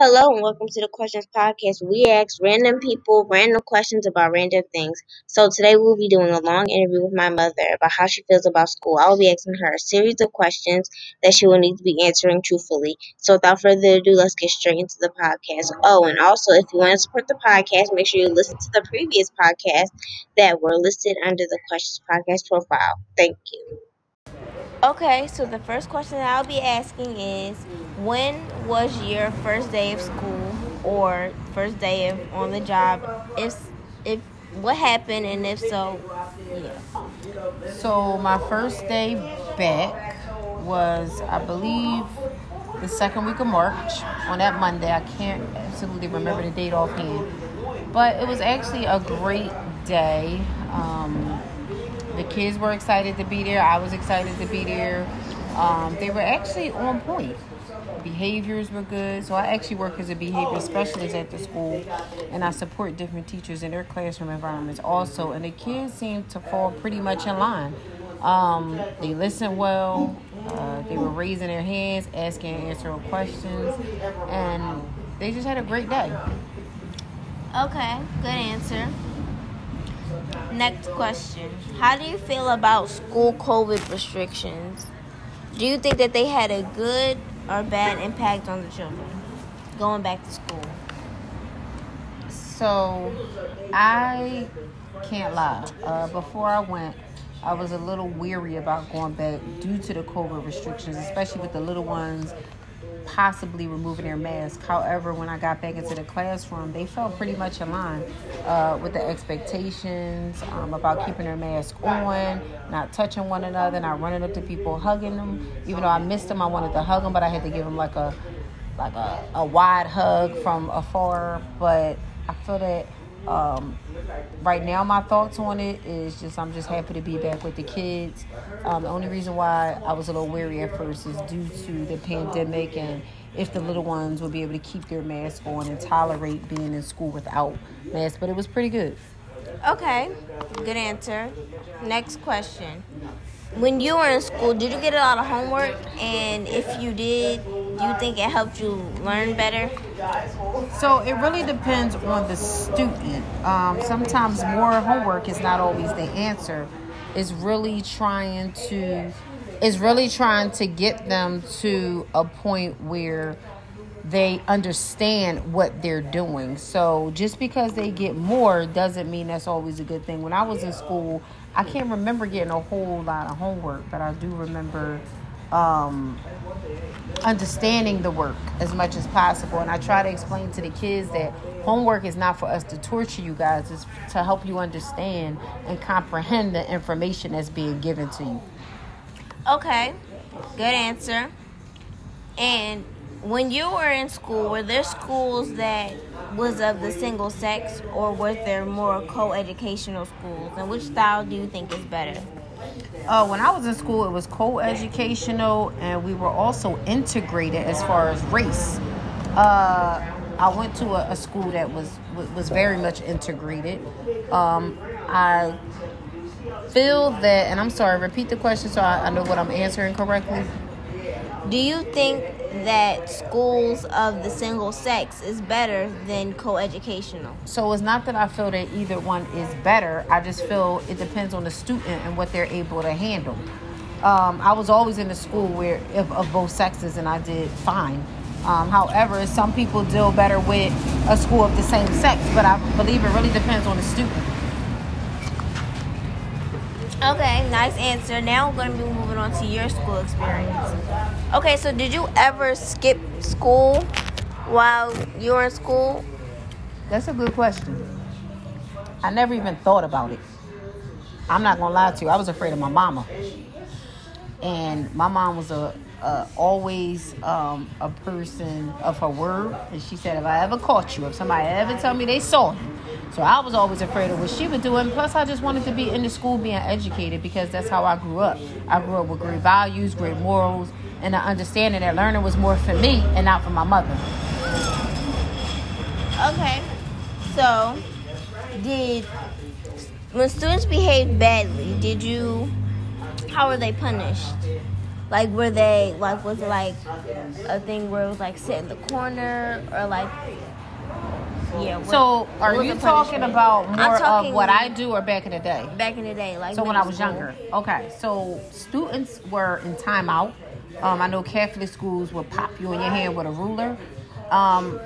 Hello and welcome to the Questions Podcast. We ask random people random questions about random things. So today we'll be doing a long interview with my mother about how she feels about school. I will be asking her a series of questions that she will need to be answering truthfully. So without further ado, let's get straight into the podcast. Oh, and also if you want to support the podcast, make sure you listen to the previous podcasts that were listed under the Questions Podcast profile. Thank you. Okay, so the first question I'll be asking is when was your first day of school or first day of on the job? If if what happened and if so, yeah. So my first day back was I believe the second week of March on that Monday. I can't absolutely remember the date offhand. But it was actually a great day. Um, the kids were excited to be there. I was excited to be there. Um, they were actually on point. Behaviors were good. So I actually work as a behavior specialist at the school, and I support different teachers in their classroom environments also. And the kids seemed to fall pretty much in line. Um, they listened well. Uh, they were raising their hands, asking and answering questions, and they just had a great day. Okay, good answer. Next question. How do you feel about school COVID restrictions? Do you think that they had a good or bad impact on the children going back to school? So, I can't lie. Uh, before I went, I was a little weary about going back due to the COVID restrictions, especially with the little ones possibly removing their mask. However, when I got back into the classroom, they felt pretty much in line uh, with the expectations um, about keeping their mask on, not touching one another, not running up to people, hugging them. Even though I missed them, I wanted to hug them, but I had to give them like a like a, a wide hug from afar. But I feel that um, right now, my thoughts on it is just I'm just happy to be back with the kids. Um, the only reason why I was a little weary at first is due to the pandemic and if the little ones would be able to keep their mask on and tolerate being in school without masks. But it was pretty good. Okay, good answer. Next question. When you were in school, did you get a lot of homework? And if you did, do you think it helped you learn better? So it really depends on the student. Um, sometimes more homework is not always the answer. It's really trying to, it's really trying to get them to a point where they understand what they're doing. So just because they get more doesn't mean that's always a good thing. When I was in school, I can't remember getting a whole lot of homework, but I do remember um, understanding the work as much as possible. And I try to explain to the kids that homework is not for us to torture you guys, it's to help you understand and comprehend the information that's being given to you. Okay, good answer. And when you were in school, were there schools that was of the single sex, or was there more co-educational schools? And which style do you think is better? Uh, when I was in school, it was co-educational, and we were also integrated as far as race. Uh, I went to a, a, school that was was very much integrated. Um, I feel that, and I'm sorry, repeat the question so I, I know what I'm answering correctly. Do you think that schools of the single sex is better than coeducational? So it's not that I feel that either one is better. I just feel it depends on the student and what they're able to handle. Um, I was always in a school where of, of both sexes, and I did fine. Um, however, some people deal better with a school of the same sex, but I believe it really depends on the student. Okay, nice answer. Now we're going to be moving on to your school experience. Okay, so did you ever skip school while you were in school? That's a good question. I never even thought about it. I'm not gonna lie to you. I was afraid of my mama, and my mom was a, a always um, a person of her word. And she said, if I ever caught you, if somebody ever tell me they saw you, so I was always afraid of what she would do. And plus, I just wanted to be in the school being educated because that's how I grew up. I grew up with great values, great morals, and the understanding that learning was more for me and not for my mother. Okay. So, did when students behaved badly, did you how were they punished? Like, were they like was it like a thing where it was like sit in the corner or like? Yeah. What, So, are you talking about more talking of what I do or back in the day? back in the day, like So when I was school? younger, okay. So students were in timeout. Um, I know Catholic schools would pop you in your hand with a ruler. Um,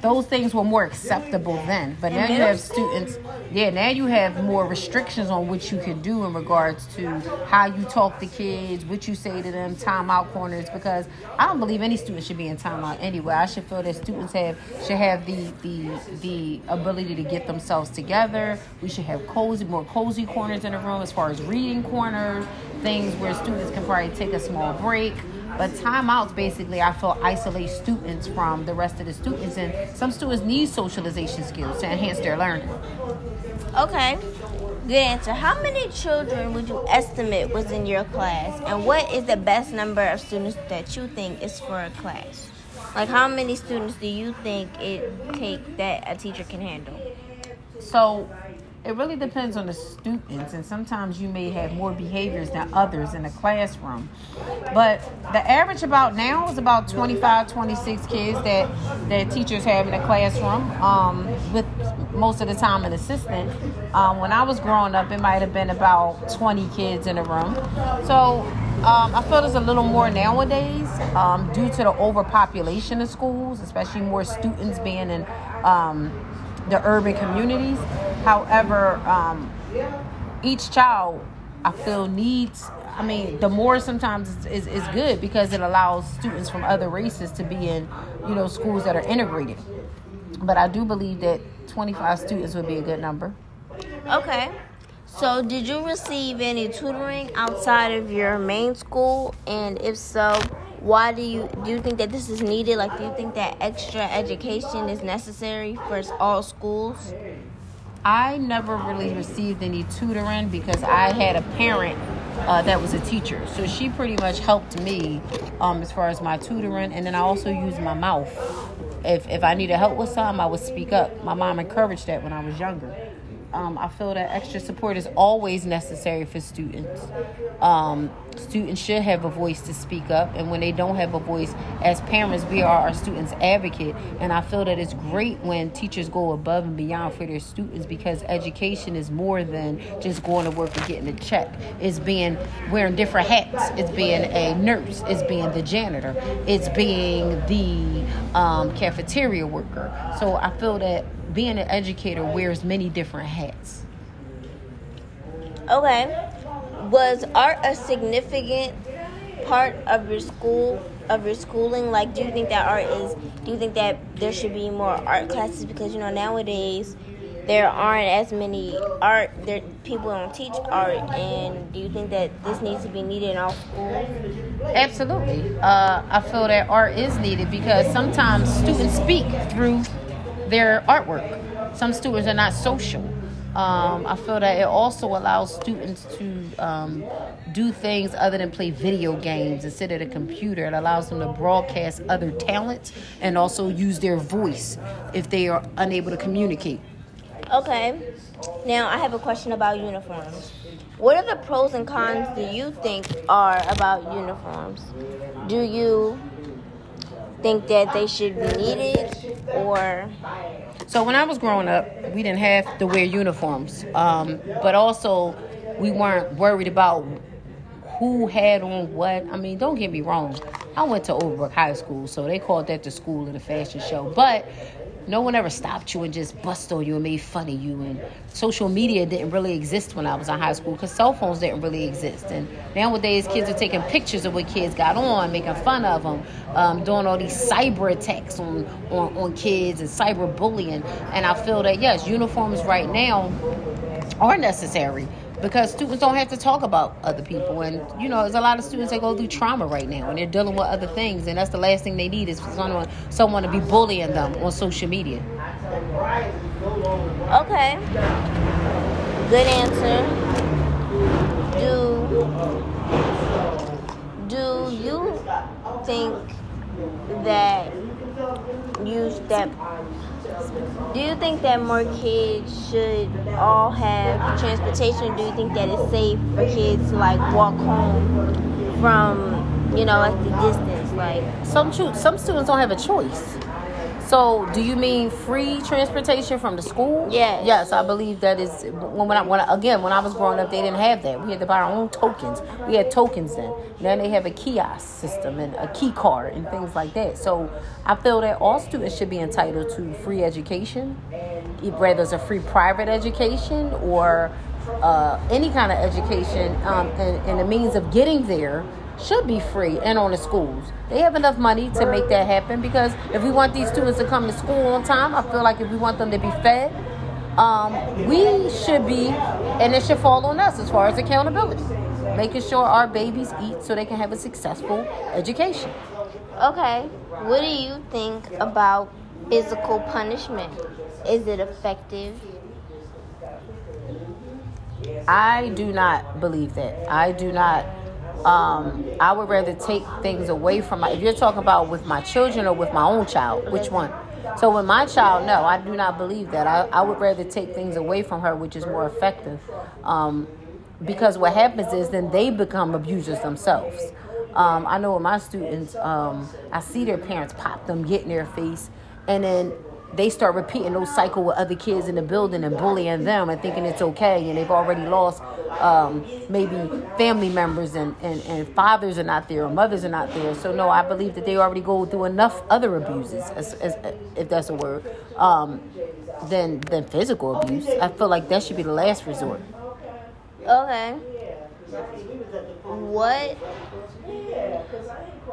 those things were more acceptable then, but now you have students. Yeah, now you have more restrictions on what you can do in regards to how you talk to kids, what you say to them, timeout corners. Because I don't believe any student should be in timeout anyway. I should feel that students have should have the the the ability to get themselves together. We should have cozy, more cozy corners in the room as far as reading corners, things where students can probably take a small break. But timeouts basically, I feel, isolate students from the rest of the students, and some students need socialization skills to enhance their learning. Okay. Good answer. How many children would you estimate was in your class? And what is the best number of students that you think is for a class? Like how many students do you think it take that a teacher can handle? So it really depends on the students, and sometimes you may have more behaviors than others in the classroom. But the average about now is about 25, 26 kids that, that teachers have in the classroom, um, with most of the time an assistant. Um, when I was growing up, it might have been about 20 kids in a room. So um, I feel there's a little more nowadays um, due to the overpopulation of schools, especially more students being in um, the urban communities. However, um, each child I feel needs. I mean, the more sometimes is, is, good because it allows students from other races to be in, you know, schools that are integrated. But I do believe that 25 students would be a good number. Okay. So did you receive any tutoring outside of your main school? And if so, why do you do you think that this is needed? Like do you think that extra education is necessary for all schools? I never really received any tutoring because I had a parent uh, that was a teacher. So she pretty much helped me um, as far as my tutoring. And then I also used my mouth. If, if I needed help with something, I would speak up. My mom encouraged that when I was younger. Um, I feel that extra support is always necessary for students. Um, students should have a voice to speak up, and when they don't have a voice, as parents, we are our students' advocate. And I feel that it's great when teachers go above and beyond for their students because education is more than just going to work and getting a check. It's being wearing different hats. It's being a nurse. It's being the janitor. It's being the um, cafeteria worker. So I feel that being an educator wears many different hats. Okay. Was art a significant part of your school of your schooling? Like do you think that art is do you think that there should be more art classes because you know nowadays there aren't as many art there people don't teach art and do you think that this needs to be needed in all schools? Absolutely. Uh, I feel that art is needed because sometimes students speak through their artwork. Some students are not social. Um, I feel that it also allows students to um, do things other than play video games and sit at a computer. It allows them to broadcast other talents and also use their voice if they are unable to communicate. Okay. Now I have a question about uniforms. What are the pros and cons do you think are about uniforms? Do you think that they should be needed or So when I was growing up, we didn't have to wear uniforms, um, but also we weren't worried about who had on what. I mean, don't get me wrong. I went to Overbrook High School, so they called that the school of the fashion show. But no one ever stopped you and just bust on you and made fun of you. And social media didn't really exist when I was in high school because cell phones didn't really exist. And nowadays, kids are taking pictures of what kids got on, making fun of them, um, doing all these cyber attacks on, on, on kids and cyber bullying. And I feel that, yes, uniforms right now are necessary because students don't have to talk about other people and you know there's a lot of students that go through trauma right now and they're dealing with other things and that's the last thing they need is someone someone to be bullying them on social media Okay. Good answer. Do do you think that you that do you think that more kids should all have transportation? Do you think that it's safe for kids to like walk home from you know, like the distance, like some some students don't have a choice. So, do you mean free transportation from the school? Yes. Yes, I believe that is when, when I when I, again when I was growing up, they didn't have that. We had to buy our own tokens. We had tokens then. Now they have a kiosk system and a key card and things like that. So, I feel that all students should be entitled to free education, whether it's a free private education or uh, any kind of education, um, and, and the means of getting there should be free and on the schools. They have enough money to make that happen because if we want these students to come to school on time, I feel like if we want them to be fed, um, we should be, and it should fall on us as far as accountability, making sure our babies eat so they can have a successful education. Okay, what do you think about physical punishment? Is it effective? I do not believe that. I do not um, I would rather take things away from my. If you're talking about with my children or with my own child, which one? So with my child, no, I do not believe that. I, I would rather take things away from her, which is more effective. Um, because what happens is then they become abusers themselves. Um, I know with my students, um, I see their parents pop them, get in their face, and then they start repeating those cycle with other kids in the building and bullying them and thinking it's okay and they've already lost um, maybe family members and, and, and fathers are not there or mothers are not there. So no i believe that they already go through enough other abuses as, as, if that's a word um, than, than physical abuse. I feel like that should be the last resort. Okay what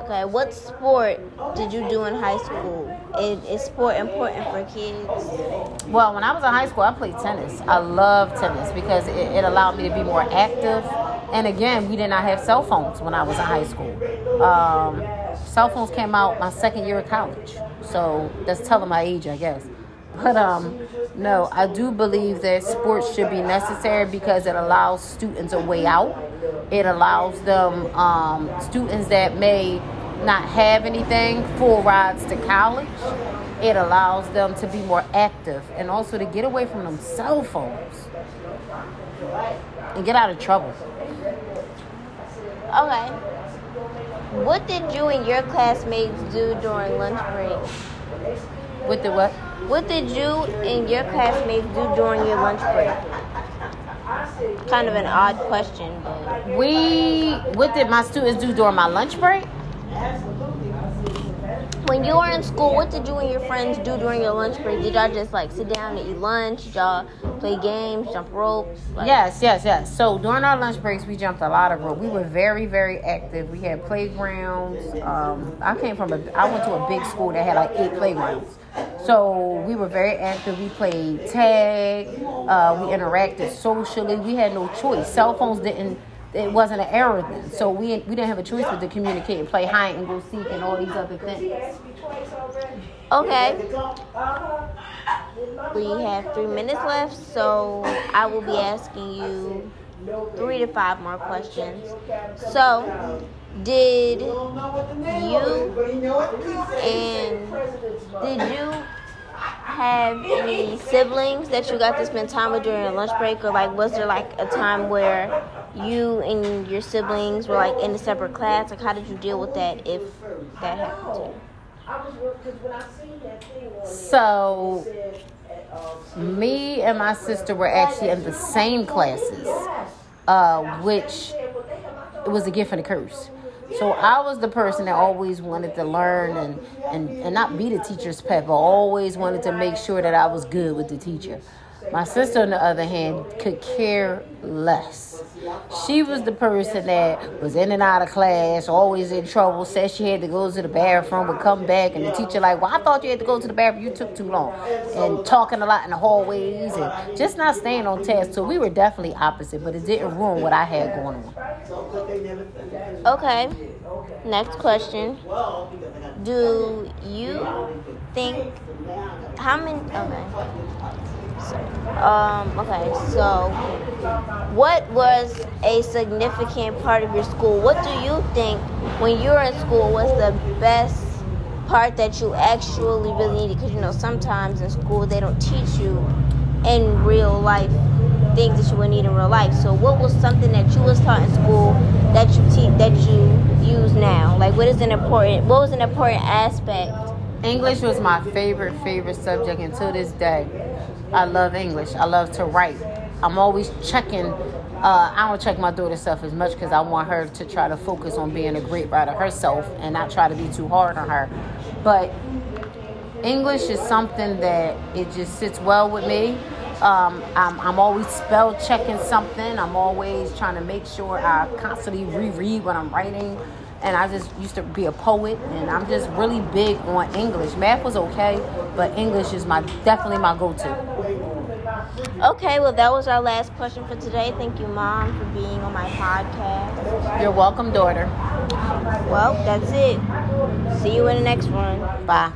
Okay, what sport did you do in high school? Is, is sport important for kids? Well, when I was in high school, I played tennis. I love tennis because it, it allowed me to be more active. And again, we did not have cell phones when I was in high school. Um, cell phones came out my second year of college. So that's telling my age, I guess. But um, no, I do believe that sports should be necessary because it allows students a way out. It allows them um, students that may not have anything, full rides to college. It allows them to be more active and also to get away from them cell phones and get out of trouble. Okay. What did you and your classmates do during lunch break? With the what? What did you and your classmates do during your lunch break? Kind of an odd question, but we what did my students do during my lunch break? Absolutely. When you were in school, what did you and your friends do during your lunch break? Did y'all just like sit down and eat lunch? Did y'all play games, jump rope? Like- yes, yes, yes. So during our lunch breaks, we jumped a lot of rope. We were very, very active. We had playgrounds. Um, I came from a, I went to a big school that had like eight playgrounds. So we were very active. We played tag. Uh, we interacted socially. We had no choice. Cell phones didn't it wasn't an error then. So we we didn't have a choice but to communicate and play hide and go seek and all these other things. Okay. We have three minutes left, so I will be asking you three to five more questions. So, did you and did you have any siblings that you got to spend time with during a lunch break, or like was there like a time where you and your siblings were like in a separate class? Like, how did you deal with that if that happened to you? So, me and my sister were actually in the same classes, uh, which was a gift and a curse. So I was the person that always wanted to learn and, and, and not be the teacher's pet, but always wanted to make sure that I was good with the teacher. My sister, on the other hand, could care less. She was the person that was in and out of class, always in trouble, said she had to go to the bathroom, would come back, and the teacher like, well, I thought you had to go to the bathroom. You took too long. And talking a lot in the hallways and just not staying on task. So we were definitely opposite, but it didn't ruin what I had going on. Okay. Next question. Do you think how many okay um, okay, so what was a significant part of your school? What do you think when you were in school was the best part that you actually really needed? Because you know, sometimes in school they don't teach you in real life things that you would need in real life. So, what was something that you was taught in school that you te- that you use now? Like, what is an important? What was an important aspect? English was my favorite favorite subject until this day. I love English. I love to write. I'm always checking. Uh, I don't check my daughter's stuff as much because I want her to try to focus on being a great writer herself and not try to be too hard on her. But English is something that it just sits well with me. Um, I'm, I'm always spell checking something. I'm always trying to make sure I constantly reread what I'm writing. And I just used to be a poet, and I'm just really big on English. Math was okay, but English is my definitely my go-to. Okay, well, that was our last question for today. Thank you, Mom, for being on my podcast. You're welcome, daughter. Well, that's it. See you in the next one. Bye.